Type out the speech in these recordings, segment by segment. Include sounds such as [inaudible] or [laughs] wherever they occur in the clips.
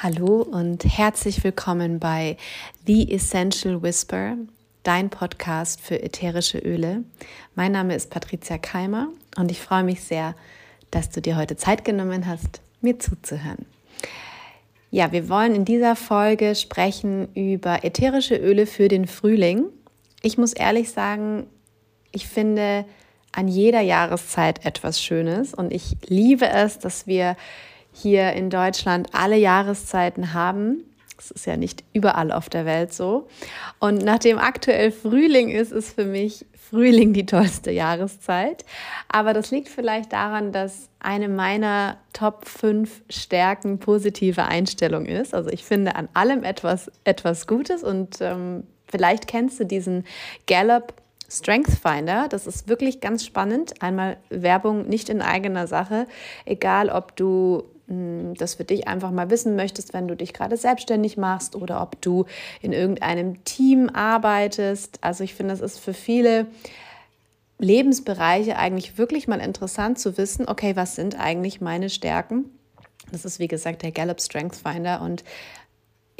Hallo und herzlich willkommen bei The Essential Whisper, dein Podcast für ätherische Öle. Mein Name ist Patricia Keimer und ich freue mich sehr, dass du dir heute Zeit genommen hast, mir zuzuhören. Ja, wir wollen in dieser Folge sprechen über ätherische Öle für den Frühling. Ich muss ehrlich sagen, ich finde an jeder Jahreszeit etwas Schönes und ich liebe es, dass wir hier in Deutschland alle Jahreszeiten haben. Das ist ja nicht überall auf der Welt so. Und nachdem aktuell Frühling ist, ist für mich Frühling die tollste Jahreszeit. Aber das liegt vielleicht daran, dass eine meiner Top 5 Stärken positive Einstellung ist. Also ich finde an allem etwas, etwas Gutes und ähm, vielleicht kennst du diesen Gallup Strength Finder. Das ist wirklich ganz spannend. Einmal Werbung nicht in eigener Sache, egal ob du das für dich einfach mal wissen möchtest, wenn du dich gerade selbstständig machst oder ob du in irgendeinem Team arbeitest. Also ich finde, es ist für viele Lebensbereiche eigentlich wirklich mal interessant zu wissen, okay, was sind eigentlich meine Stärken? Das ist wie gesagt der Gallup Strength Finder und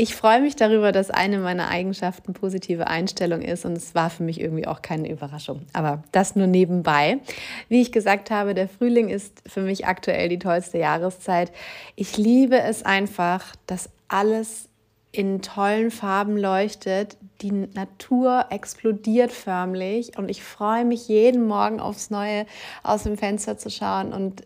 ich freue mich darüber, dass eine meiner Eigenschaften positive Einstellung ist und es war für mich irgendwie auch keine Überraschung. Aber das nur nebenbei. Wie ich gesagt habe, der Frühling ist für mich aktuell die tollste Jahreszeit. Ich liebe es einfach, dass alles in tollen Farben leuchtet. Die Natur explodiert förmlich und ich freue mich jeden Morgen aufs Neue aus dem Fenster zu schauen und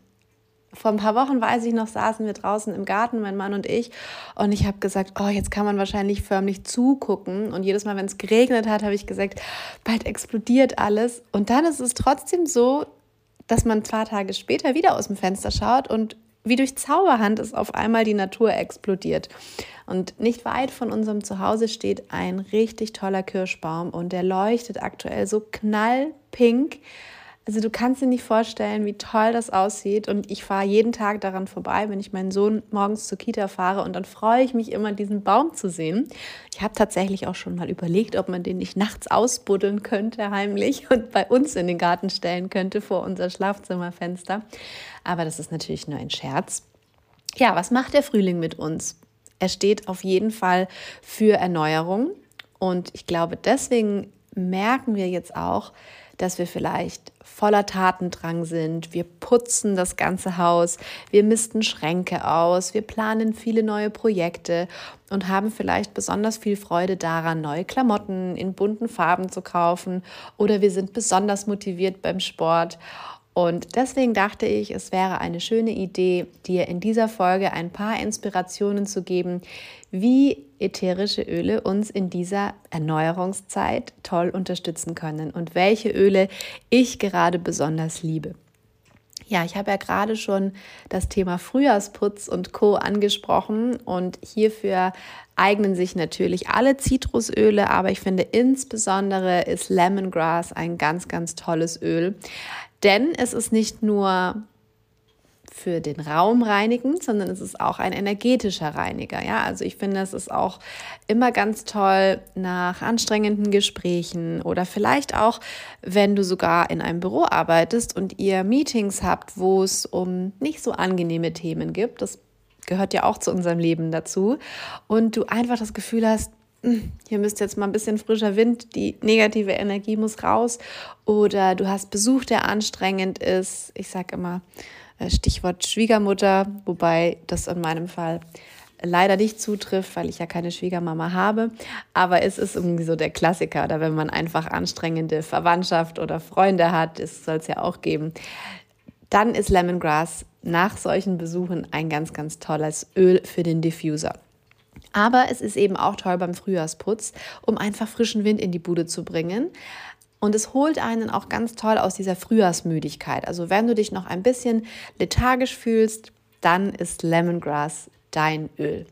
vor ein paar Wochen, weiß ich noch, saßen wir draußen im Garten, mein Mann und ich. Und ich habe gesagt, oh, jetzt kann man wahrscheinlich förmlich zugucken. Und jedes Mal, wenn es geregnet hat, habe ich gesagt, bald explodiert alles. Und dann ist es trotzdem so, dass man zwei Tage später wieder aus dem Fenster schaut und wie durch Zauberhand ist auf einmal die Natur explodiert. Und nicht weit von unserem Zuhause steht ein richtig toller Kirschbaum und der leuchtet aktuell so knallpink. Also du kannst dir nicht vorstellen, wie toll das aussieht. Und ich fahre jeden Tag daran vorbei, wenn ich meinen Sohn morgens zur Kita fahre. Und dann freue ich mich immer, diesen Baum zu sehen. Ich habe tatsächlich auch schon mal überlegt, ob man den nicht nachts ausbuddeln könnte, heimlich, [laughs] und bei uns in den Garten stellen könnte, vor unser Schlafzimmerfenster. Aber das ist natürlich nur ein Scherz. Ja, was macht der Frühling mit uns? Er steht auf jeden Fall für Erneuerung. Und ich glaube, deswegen merken wir jetzt auch, dass wir vielleicht voller Tatendrang sind. Wir putzen das ganze Haus, wir misten Schränke aus, wir planen viele neue Projekte und haben vielleicht besonders viel Freude daran, neue Klamotten in bunten Farben zu kaufen oder wir sind besonders motiviert beim Sport. Und deswegen dachte ich, es wäre eine schöne Idee, dir in dieser Folge ein paar Inspirationen zu geben, wie ätherische Öle uns in dieser Erneuerungszeit toll unterstützen können und welche Öle ich gerade besonders liebe. Ja, ich habe ja gerade schon das Thema Frühjahrsputz und Co angesprochen und hierfür eignen sich natürlich alle Zitrusöle, aber ich finde insbesondere ist Lemongrass ein ganz, ganz tolles Öl. Denn es ist nicht nur für den Raum reinigend, sondern es ist auch ein energetischer Reiniger. Ja, also ich finde, es ist auch immer ganz toll nach anstrengenden Gesprächen oder vielleicht auch, wenn du sogar in einem Büro arbeitest und ihr Meetings habt, wo es um nicht so angenehme Themen gibt. Das gehört ja auch zu unserem Leben dazu. Und du einfach das Gefühl hast, hier müsste jetzt mal ein bisschen frischer Wind, die negative Energie muss raus. Oder du hast Besuch, der anstrengend ist. Ich sage immer äh, Stichwort Schwiegermutter, wobei das in meinem Fall leider nicht zutrifft, weil ich ja keine Schwiegermama habe. Aber es ist irgendwie so der Klassiker, oder wenn man einfach anstrengende Verwandtschaft oder Freunde hat, es soll es ja auch geben, dann ist Lemongrass nach solchen Besuchen ein ganz, ganz tolles Öl für den Diffuser. Aber es ist eben auch toll beim Frühjahrsputz, um einfach frischen Wind in die Bude zu bringen. Und es holt einen auch ganz toll aus dieser Frühjahrsmüdigkeit. Also wenn du dich noch ein bisschen lethargisch fühlst, dann ist Lemongrass dein Öl.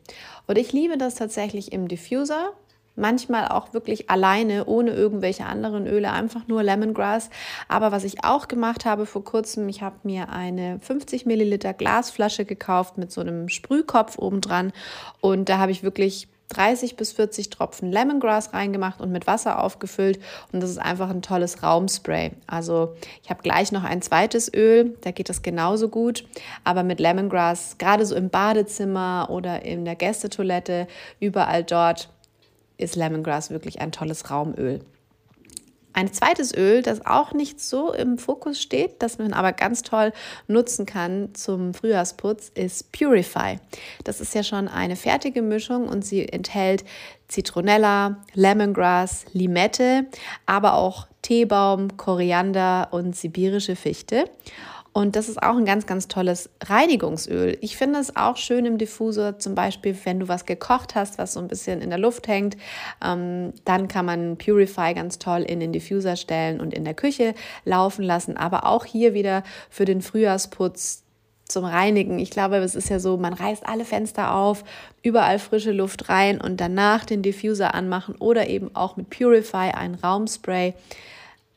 Und ich liebe das tatsächlich im Diffuser manchmal auch wirklich alleine, ohne irgendwelche anderen Öle, einfach nur Lemongrass. Aber was ich auch gemacht habe vor kurzem, ich habe mir eine 50 Milliliter Glasflasche gekauft mit so einem Sprühkopf obendran und da habe ich wirklich 30 bis 40 Tropfen Lemongrass reingemacht und mit Wasser aufgefüllt. Und das ist einfach ein tolles Raumspray. Also ich habe gleich noch ein zweites Öl, da geht das genauso gut. Aber mit Lemongrass, gerade so im Badezimmer oder in der Gästetoilette, überall dort ist Lemongrass wirklich ein tolles Raumöl. Ein zweites Öl, das auch nicht so im Fokus steht, das man aber ganz toll nutzen kann zum Frühjahrsputz, ist Purify. Das ist ja schon eine fertige Mischung und sie enthält Zitronella, Lemongrass, Limette, aber auch Teebaum, Koriander und sibirische Fichte. Und das ist auch ein ganz, ganz tolles Reinigungsöl. Ich finde es auch schön im Diffusor, zum Beispiel, wenn du was gekocht hast, was so ein bisschen in der Luft hängt, ähm, dann kann man Purify ganz toll in den Diffuser stellen und in der Küche laufen lassen. Aber auch hier wieder für den Frühjahrsputz zum Reinigen. Ich glaube, es ist ja so, man reißt alle Fenster auf, überall frische Luft rein und danach den Diffuser anmachen oder eben auch mit Purify ein Raumspray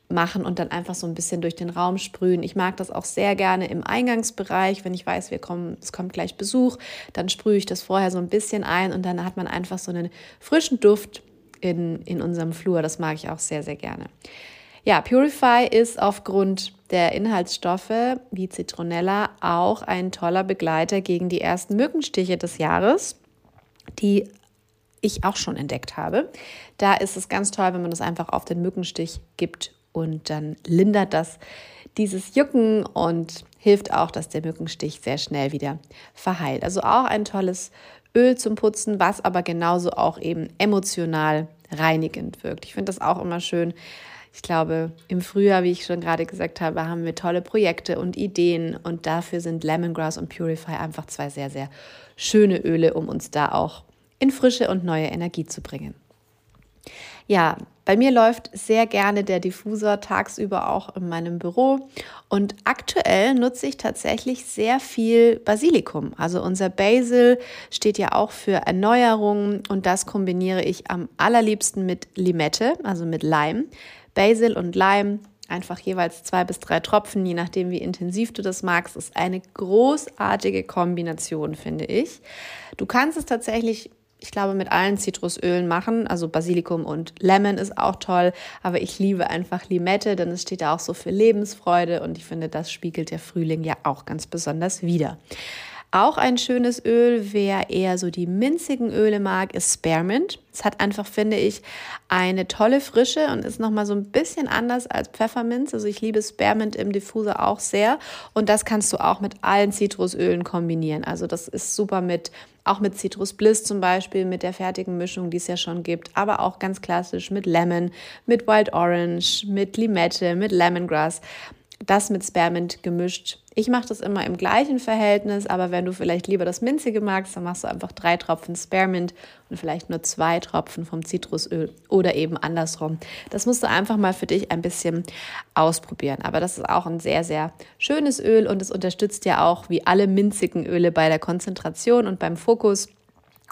machen und dann einfach so ein bisschen durch den Raum sprühen. Ich mag das auch sehr gerne im Eingangsbereich, wenn ich weiß, wir kommen, es kommt gleich Besuch, dann sprühe ich das vorher so ein bisschen ein und dann hat man einfach so einen frischen Duft in, in unserem Flur. Das mag ich auch sehr, sehr gerne. Ja, Purify ist aufgrund der Inhaltsstoffe wie Zitronella auch ein toller Begleiter gegen die ersten Mückenstiche des Jahres, die ich auch schon entdeckt habe. Da ist es ganz toll, wenn man das einfach auf den Mückenstich gibt und dann lindert das dieses Jucken und hilft auch, dass der Mückenstich sehr schnell wieder verheilt. Also auch ein tolles Öl zum Putzen, was aber genauso auch eben emotional reinigend wirkt. Ich finde das auch immer schön. Ich glaube, im Frühjahr, wie ich schon gerade gesagt habe, haben wir tolle Projekte und Ideen und dafür sind Lemongrass und Purify einfach zwei sehr, sehr schöne Öle, um uns da auch in frische und neue Energie zu bringen. Ja, bei mir läuft sehr gerne der Diffusor tagsüber auch in meinem Büro und aktuell nutze ich tatsächlich sehr viel Basilikum. Also unser Basil steht ja auch für Erneuerung und das kombiniere ich am allerliebsten mit Limette, also mit Leim. Basil und Leim einfach jeweils zwei bis drei Tropfen, je nachdem, wie intensiv du das magst, ist eine großartige Kombination, finde ich. Du kannst es tatsächlich ich glaube, mit allen Zitrusölen machen. Also Basilikum und Lemon ist auch toll, aber ich liebe einfach Limette, denn es steht da auch so für Lebensfreude und ich finde, das spiegelt der Frühling ja auch ganz besonders wider. Auch ein schönes Öl, wer eher so die minzigen Öle mag, ist Spearmint. Es hat einfach, finde ich, eine tolle Frische und ist nochmal so ein bisschen anders als Pfefferminz. Also ich liebe Spearmint im Diffuser auch sehr und das kannst du auch mit allen Zitrusölen kombinieren. Also das ist super mit auch mit Citrus Bliss zum Beispiel, mit der fertigen Mischung, die es ja schon gibt, aber auch ganz klassisch mit Lemon, mit Wild Orange, mit Limette, mit Lemongrass das mit Spearmint gemischt. Ich mache das immer im gleichen Verhältnis, aber wenn du vielleicht lieber das Minzige magst, dann machst du einfach drei Tropfen Spearmint und vielleicht nur zwei Tropfen vom Zitrusöl oder eben andersrum. Das musst du einfach mal für dich ein bisschen ausprobieren. Aber das ist auch ein sehr, sehr schönes Öl und es unterstützt ja auch wie alle minzigen Öle bei der Konzentration und beim Fokus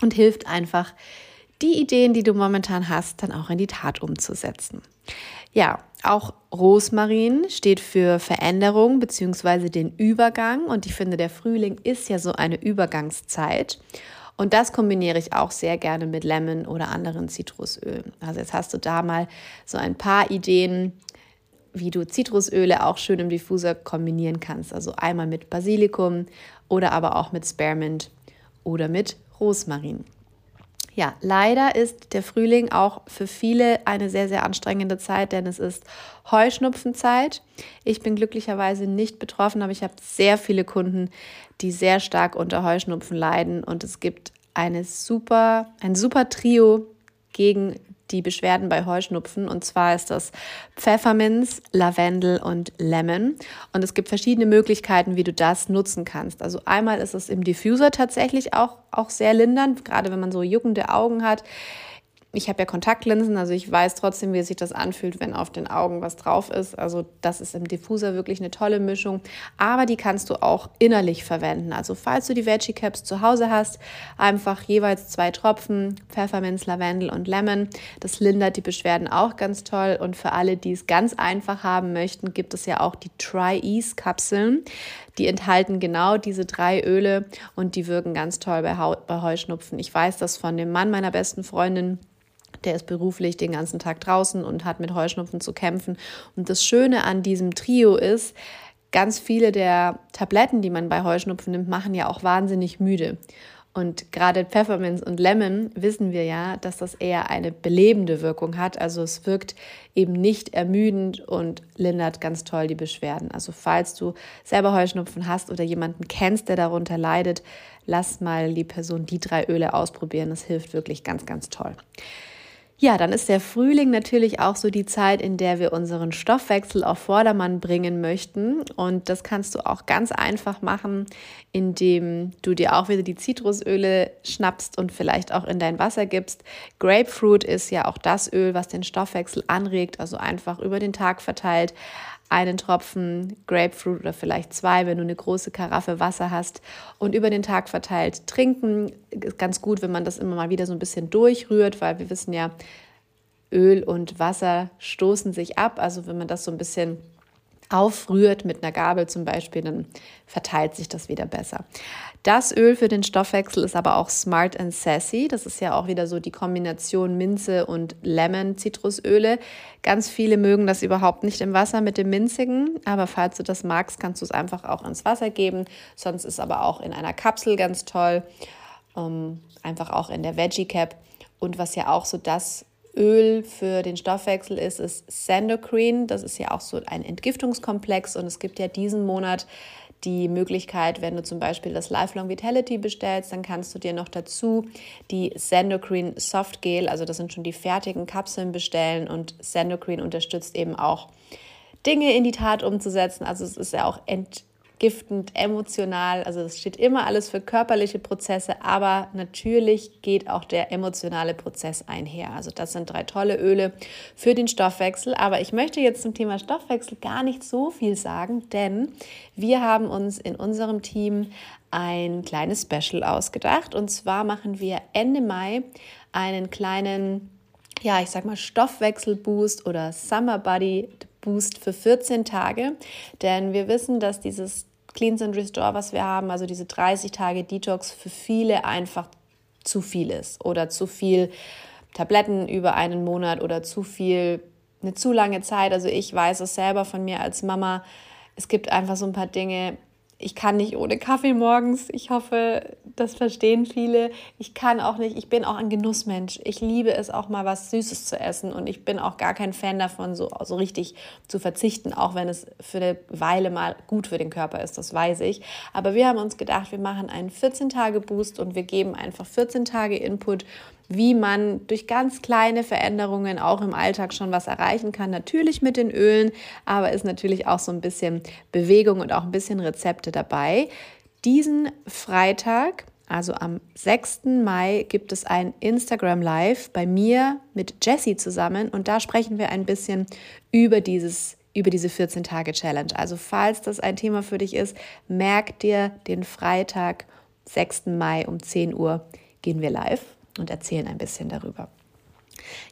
und hilft einfach, die Ideen, die du momentan hast, dann auch in die Tat umzusetzen. Ja, auch Rosmarin steht für Veränderung bzw. den Übergang und ich finde, der Frühling ist ja so eine Übergangszeit. Und das kombiniere ich auch sehr gerne mit Lemon oder anderen Zitrusölen. Also jetzt hast du da mal so ein paar Ideen, wie du Zitrusöle auch schön im Diffuser kombinieren kannst. Also einmal mit Basilikum oder aber auch mit Spearmint oder mit Rosmarin. Ja, leider ist der Frühling auch für viele eine sehr, sehr anstrengende Zeit, denn es ist Heuschnupfenzeit. Ich bin glücklicherweise nicht betroffen, aber ich habe sehr viele Kunden, die sehr stark unter Heuschnupfen leiden und es gibt eine super, ein super Trio gegen die Beschwerden bei Heuschnupfen. Und zwar ist das Pfefferminz, Lavendel und Lemon. Und es gibt verschiedene Möglichkeiten, wie du das nutzen kannst. Also einmal ist es im Diffuser tatsächlich auch, auch sehr lindernd, gerade wenn man so juckende Augen hat ich habe ja Kontaktlinsen, also ich weiß trotzdem, wie sich das anfühlt, wenn auf den Augen was drauf ist. Also das ist im Diffuser wirklich eine tolle Mischung. Aber die kannst du auch innerlich verwenden. Also falls du die Veggie Caps zu Hause hast, einfach jeweils zwei Tropfen Pfefferminz, Lavendel und Lemon. Das lindert die Beschwerden auch ganz toll. Und für alle, die es ganz einfach haben möchten, gibt es ja auch die Try Ease Kapseln. Die enthalten genau diese drei Öle und die wirken ganz toll bei, Haut, bei Heuschnupfen. Ich weiß das von dem Mann meiner besten Freundin. Der ist beruflich den ganzen Tag draußen und hat mit Heuschnupfen zu kämpfen. Und das Schöne an diesem Trio ist, ganz viele der Tabletten, die man bei Heuschnupfen nimmt, machen ja auch wahnsinnig müde. Und gerade Pfefferminz und Lemon wissen wir ja, dass das eher eine belebende Wirkung hat. Also es wirkt eben nicht ermüdend und lindert ganz toll die Beschwerden. Also falls du selber Heuschnupfen hast oder jemanden kennst, der darunter leidet, lass mal die Person die drei Öle ausprobieren. Das hilft wirklich ganz, ganz toll. Ja, dann ist der Frühling natürlich auch so die Zeit, in der wir unseren Stoffwechsel auf Vordermann bringen möchten. Und das kannst du auch ganz einfach machen, indem du dir auch wieder die Zitrusöle schnappst und vielleicht auch in dein Wasser gibst. Grapefruit ist ja auch das Öl, was den Stoffwechsel anregt, also einfach über den Tag verteilt einen Tropfen Grapefruit oder vielleicht zwei, wenn du eine große Karaffe Wasser hast und über den Tag verteilt trinken. Ist ganz gut, wenn man das immer mal wieder so ein bisschen durchrührt, weil wir wissen ja, Öl und Wasser stoßen sich ab. Also wenn man das so ein bisschen aufrührt mit einer Gabel zum Beispiel, dann verteilt sich das wieder besser. Das Öl für den Stoffwechsel ist aber auch Smart and Sassy. Das ist ja auch wieder so die Kombination Minze und Lemon Zitrusöle. Ganz viele mögen das überhaupt nicht im Wasser mit dem Minzigen, aber falls du das magst, kannst du es einfach auch ins Wasser geben. Sonst ist aber auch in einer Kapsel ganz toll. Ähm, einfach auch in der Veggie Cap. Und was ja auch so das Öl für den Stoffwechsel ist, ist Sandocrine. Das ist ja auch so ein Entgiftungskomplex und es gibt ja diesen Monat die Möglichkeit, wenn du zum Beispiel das Lifelong Vitality bestellst, dann kannst du dir noch dazu die Sandocrine Soft Gel, also das sind schon die fertigen Kapseln bestellen und Sandocrine unterstützt eben auch Dinge in die Tat umzusetzen. Also es ist ja auch ent giftend, emotional. Also es steht immer alles für körperliche Prozesse, aber natürlich geht auch der emotionale Prozess einher. Also das sind drei tolle Öle für den Stoffwechsel. Aber ich möchte jetzt zum Thema Stoffwechsel gar nicht so viel sagen, denn wir haben uns in unserem Team ein kleines Special ausgedacht. Und zwar machen wir Ende Mai einen kleinen ja, ich sag mal Stoffwechselboost oder Summer Body Boost für 14 Tage, denn wir wissen, dass dieses Cleanse and Restore, was wir haben, also diese 30 Tage Detox für viele einfach zu viel ist oder zu viel Tabletten über einen Monat oder zu viel, eine zu lange Zeit. Also ich weiß es selber von mir als Mama. Es gibt einfach so ein paar Dinge, ich kann nicht ohne Kaffee morgens. Ich hoffe, das verstehen viele. Ich kann auch nicht, ich bin auch ein Genussmensch. Ich liebe es auch mal was Süßes zu essen und ich bin auch gar kein Fan davon, so, so richtig zu verzichten, auch wenn es für eine Weile mal gut für den Körper ist, das weiß ich. Aber wir haben uns gedacht, wir machen einen 14-Tage-Boost und wir geben einfach 14 Tage Input wie man durch ganz kleine Veränderungen auch im Alltag schon was erreichen kann. Natürlich mit den Ölen, aber ist natürlich auch so ein bisschen Bewegung und auch ein bisschen Rezepte dabei. Diesen Freitag, also am 6. Mai, gibt es ein Instagram Live bei mir mit Jessie zusammen und da sprechen wir ein bisschen über dieses über diese 14 Tage Challenge. Also falls das ein Thema für dich ist, merk dir den Freitag, 6. Mai um 10 Uhr gehen wir live und erzählen ein bisschen darüber.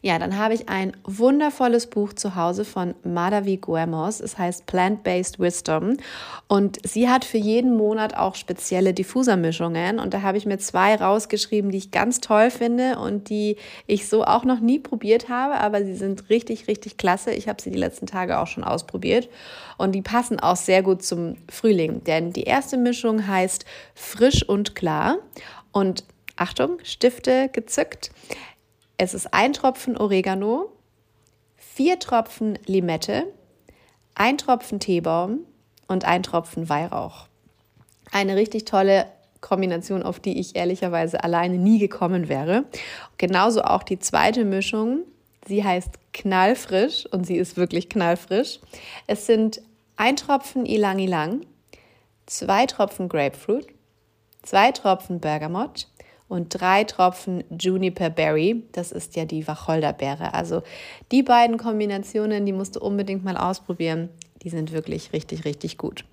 Ja, dann habe ich ein wundervolles Buch zu Hause von Madhavi Guemos. Es heißt Plant-Based Wisdom. Und sie hat für jeden Monat auch spezielle Diffusermischungen. Und da habe ich mir zwei rausgeschrieben, die ich ganz toll finde und die ich so auch noch nie probiert habe. Aber sie sind richtig, richtig klasse. Ich habe sie die letzten Tage auch schon ausprobiert. Und die passen auch sehr gut zum Frühling. Denn die erste Mischung heißt Frisch und Klar. Und Achtung, Stifte gezückt. Es ist ein Tropfen Oregano, vier Tropfen Limette, ein Tropfen Teebaum und ein Tropfen Weihrauch. Eine richtig tolle Kombination, auf die ich ehrlicherweise alleine nie gekommen wäre. Genauso auch die zweite Mischung. Sie heißt knallfrisch und sie ist wirklich knallfrisch. Es sind ein Tropfen Ilang Ilang, zwei Tropfen Grapefruit, zwei Tropfen Bergamot, und drei Tropfen Juniper Berry. Das ist ja die Wacholderbeere. Also die beiden Kombinationen, die musst du unbedingt mal ausprobieren. Die sind wirklich richtig, richtig gut.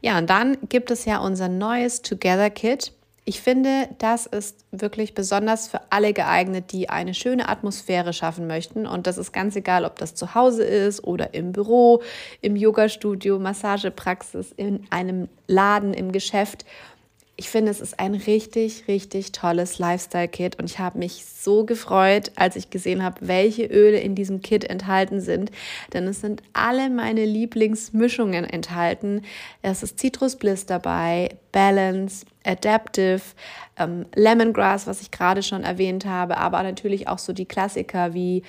Ja, und dann gibt es ja unser neues Together Kit. Ich finde, das ist wirklich besonders für alle geeignet, die eine schöne Atmosphäre schaffen möchten. Und das ist ganz egal, ob das zu Hause ist oder im Büro, im Yoga-Studio, Massagepraxis, in einem Laden, im Geschäft ich finde, es ist ein richtig, richtig tolles Lifestyle-Kit und ich habe mich so gefreut, als ich gesehen habe, welche Öle in diesem Kit enthalten sind, denn es sind alle meine Lieblingsmischungen enthalten. Es ist Citrus Bliss dabei, Balance, Adaptive, ähm, Lemongrass, was ich gerade schon erwähnt habe, aber natürlich auch so die Klassiker wie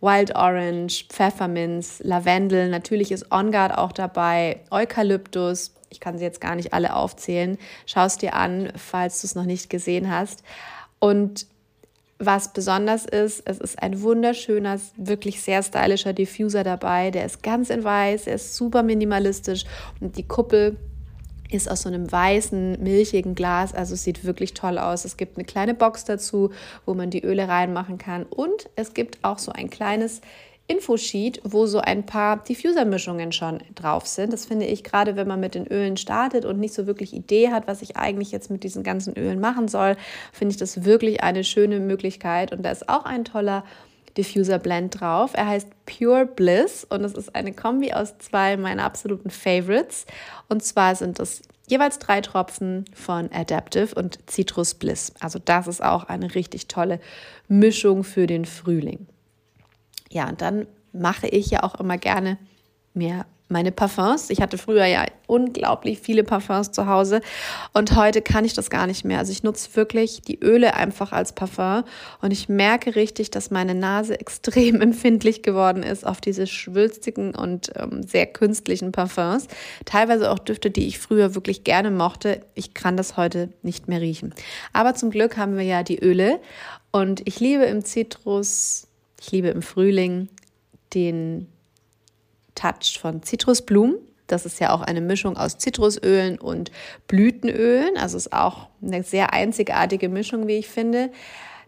Wild Orange, Pfefferminz, Lavendel, natürlich ist On Guard auch dabei, Eukalyptus, ich kann sie jetzt gar nicht alle aufzählen. Schau es dir an, falls du es noch nicht gesehen hast. Und was besonders ist, es ist ein wunderschöner, wirklich sehr stylischer Diffuser dabei. Der ist ganz in weiß, er ist super minimalistisch und die Kuppel ist aus so einem weißen, milchigen Glas. Also es sieht wirklich toll aus. Es gibt eine kleine Box dazu, wo man die Öle reinmachen kann. Und es gibt auch so ein kleines Infosheet, wo so ein paar Diffuser-Mischungen schon drauf sind. Das finde ich gerade, wenn man mit den Ölen startet und nicht so wirklich Idee hat, was ich eigentlich jetzt mit diesen ganzen Ölen machen soll, finde ich das wirklich eine schöne Möglichkeit. Und da ist auch ein toller Diffuser Blend drauf. Er heißt Pure Bliss und es ist eine Kombi aus zwei meiner absoluten Favorites. Und zwar sind es jeweils drei Tropfen von Adaptive und Citrus Bliss. Also das ist auch eine richtig tolle Mischung für den Frühling. Ja, und dann mache ich ja auch immer gerne mir meine Parfums. Ich hatte früher ja unglaublich viele Parfums zu Hause und heute kann ich das gar nicht mehr. Also ich nutze wirklich die Öle einfach als Parfum und ich merke richtig, dass meine Nase [laughs] extrem empfindlich geworden ist auf diese schwülstigen und ähm, sehr künstlichen Parfums. Teilweise auch Düfte, die ich früher wirklich gerne mochte. Ich kann das heute nicht mehr riechen. Aber zum Glück haben wir ja die Öle und ich liebe im Zitrus ich liebe im Frühling den Touch von Zitrusblumen. Das ist ja auch eine Mischung aus Zitrusölen und Blütenölen. Also ist auch eine sehr einzigartige Mischung, wie ich finde.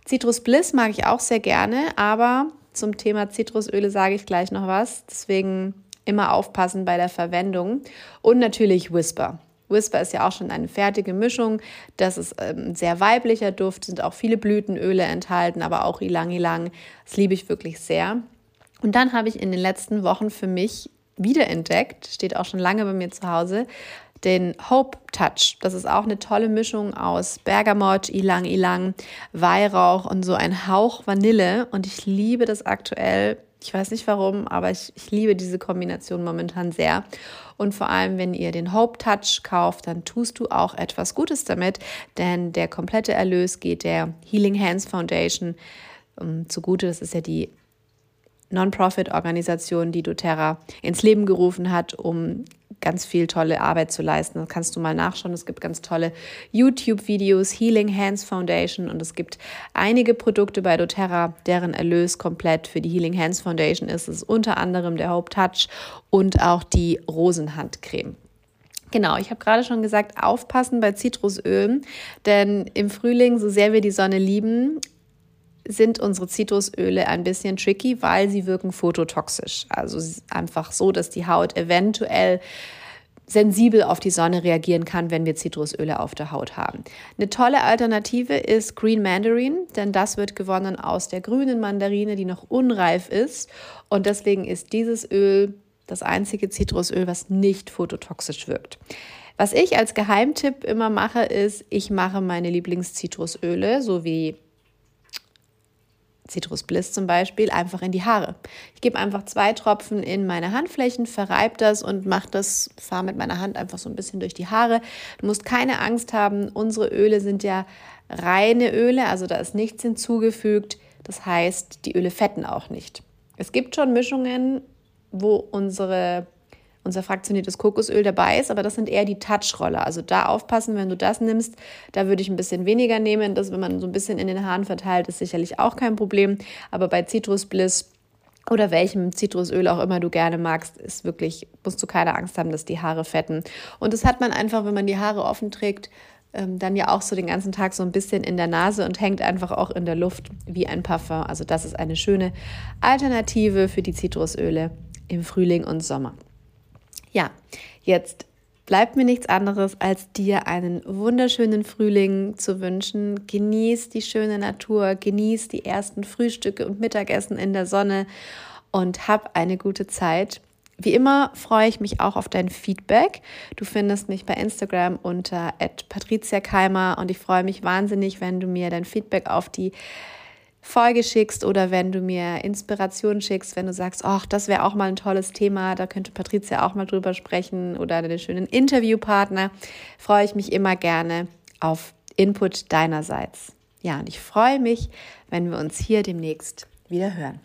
Citrus Bliss mag ich auch sehr gerne, aber zum Thema Zitrusöle sage ich gleich noch was. Deswegen immer aufpassen bei der Verwendung. Und natürlich Whisper. Whisper ist ja auch schon eine fertige Mischung. Das ist ein ähm, sehr weiblicher Duft, sind auch viele Blütenöle enthalten, aber auch Ilang Ilang. Das liebe ich wirklich sehr. Und dann habe ich in den letzten Wochen für mich wiederentdeckt, steht auch schon lange bei mir zu Hause, den Hope Touch. Das ist auch eine tolle Mischung aus Bergamot, Ilang Ilang, Weihrauch und so ein Hauch Vanille. Und ich liebe das aktuell ich weiß nicht warum, aber ich, ich liebe diese Kombination momentan sehr. Und vor allem, wenn ihr den Hope Touch kauft, dann tust du auch etwas Gutes damit, denn der komplette Erlös geht der Healing Hands Foundation um, zugute. Das ist ja die Non-Profit-Organisation, die doTERRA ins Leben gerufen hat, um ganz viel tolle Arbeit zu leisten. Da kannst du mal nachschauen. Es gibt ganz tolle YouTube-Videos, Healing Hands Foundation und es gibt einige Produkte bei doTERRA, deren Erlös komplett für die Healing Hands Foundation ist. Es ist unter anderem der Hope Touch und auch die Rosenhandcreme. Genau, ich habe gerade schon gesagt, aufpassen bei Zitrusölen, denn im Frühling, so sehr wir die Sonne lieben, sind unsere Zitrusöle ein bisschen tricky, weil sie wirken phototoxisch. Also einfach so, dass die Haut eventuell sensibel auf die Sonne reagieren kann, wenn wir Zitrusöle auf der Haut haben. Eine tolle Alternative ist Green Mandarin, denn das wird gewonnen aus der grünen Mandarine, die noch unreif ist. Und deswegen ist dieses Öl das einzige Zitrusöl, was nicht phototoxisch wirkt. Was ich als Geheimtipp immer mache, ist, ich mache meine Lieblingszitrusöle, so wie Citrus Bliss zum Beispiel, einfach in die Haare. Ich gebe einfach zwei Tropfen in meine Handflächen, verreibe das und mache das, fahre mit meiner Hand einfach so ein bisschen durch die Haare. Du musst keine Angst haben, unsere Öle sind ja reine Öle, also da ist nichts hinzugefügt. Das heißt, die Öle fetten auch nicht. Es gibt schon Mischungen, wo unsere unser fraktioniertes Kokosöl dabei ist, aber das sind eher die Touchroller. Also da aufpassen, wenn du das nimmst, da würde ich ein bisschen weniger nehmen. Das, wenn man so ein bisschen in den Haaren verteilt, ist sicherlich auch kein Problem. Aber bei Citrus Bliss oder welchem Zitrusöl auch immer du gerne magst, ist wirklich, musst du keine Angst haben, dass die Haare fetten. Und das hat man einfach, wenn man die Haare offen trägt, ähm, dann ja auch so den ganzen Tag so ein bisschen in der Nase und hängt einfach auch in der Luft wie ein Parfum. Also das ist eine schöne Alternative für die Zitrusöle im Frühling und Sommer. Ja, jetzt bleibt mir nichts anderes, als dir einen wunderschönen Frühling zu wünschen. Genieß die schöne Natur, genieß die ersten Frühstücke und Mittagessen in der Sonne und hab eine gute Zeit. Wie immer freue ich mich auch auf dein Feedback. Du findest mich bei Instagram unter @patriziakeimer und ich freue mich wahnsinnig, wenn du mir dein Feedback auf die Folge schickst oder wenn du mir Inspiration schickst, wenn du sagst, ach, das wäre auch mal ein tolles Thema, da könnte Patricia auch mal drüber sprechen oder einen schönen Interviewpartner, freue ich mich immer gerne auf Input deinerseits. Ja, und ich freue mich, wenn wir uns hier demnächst wieder hören.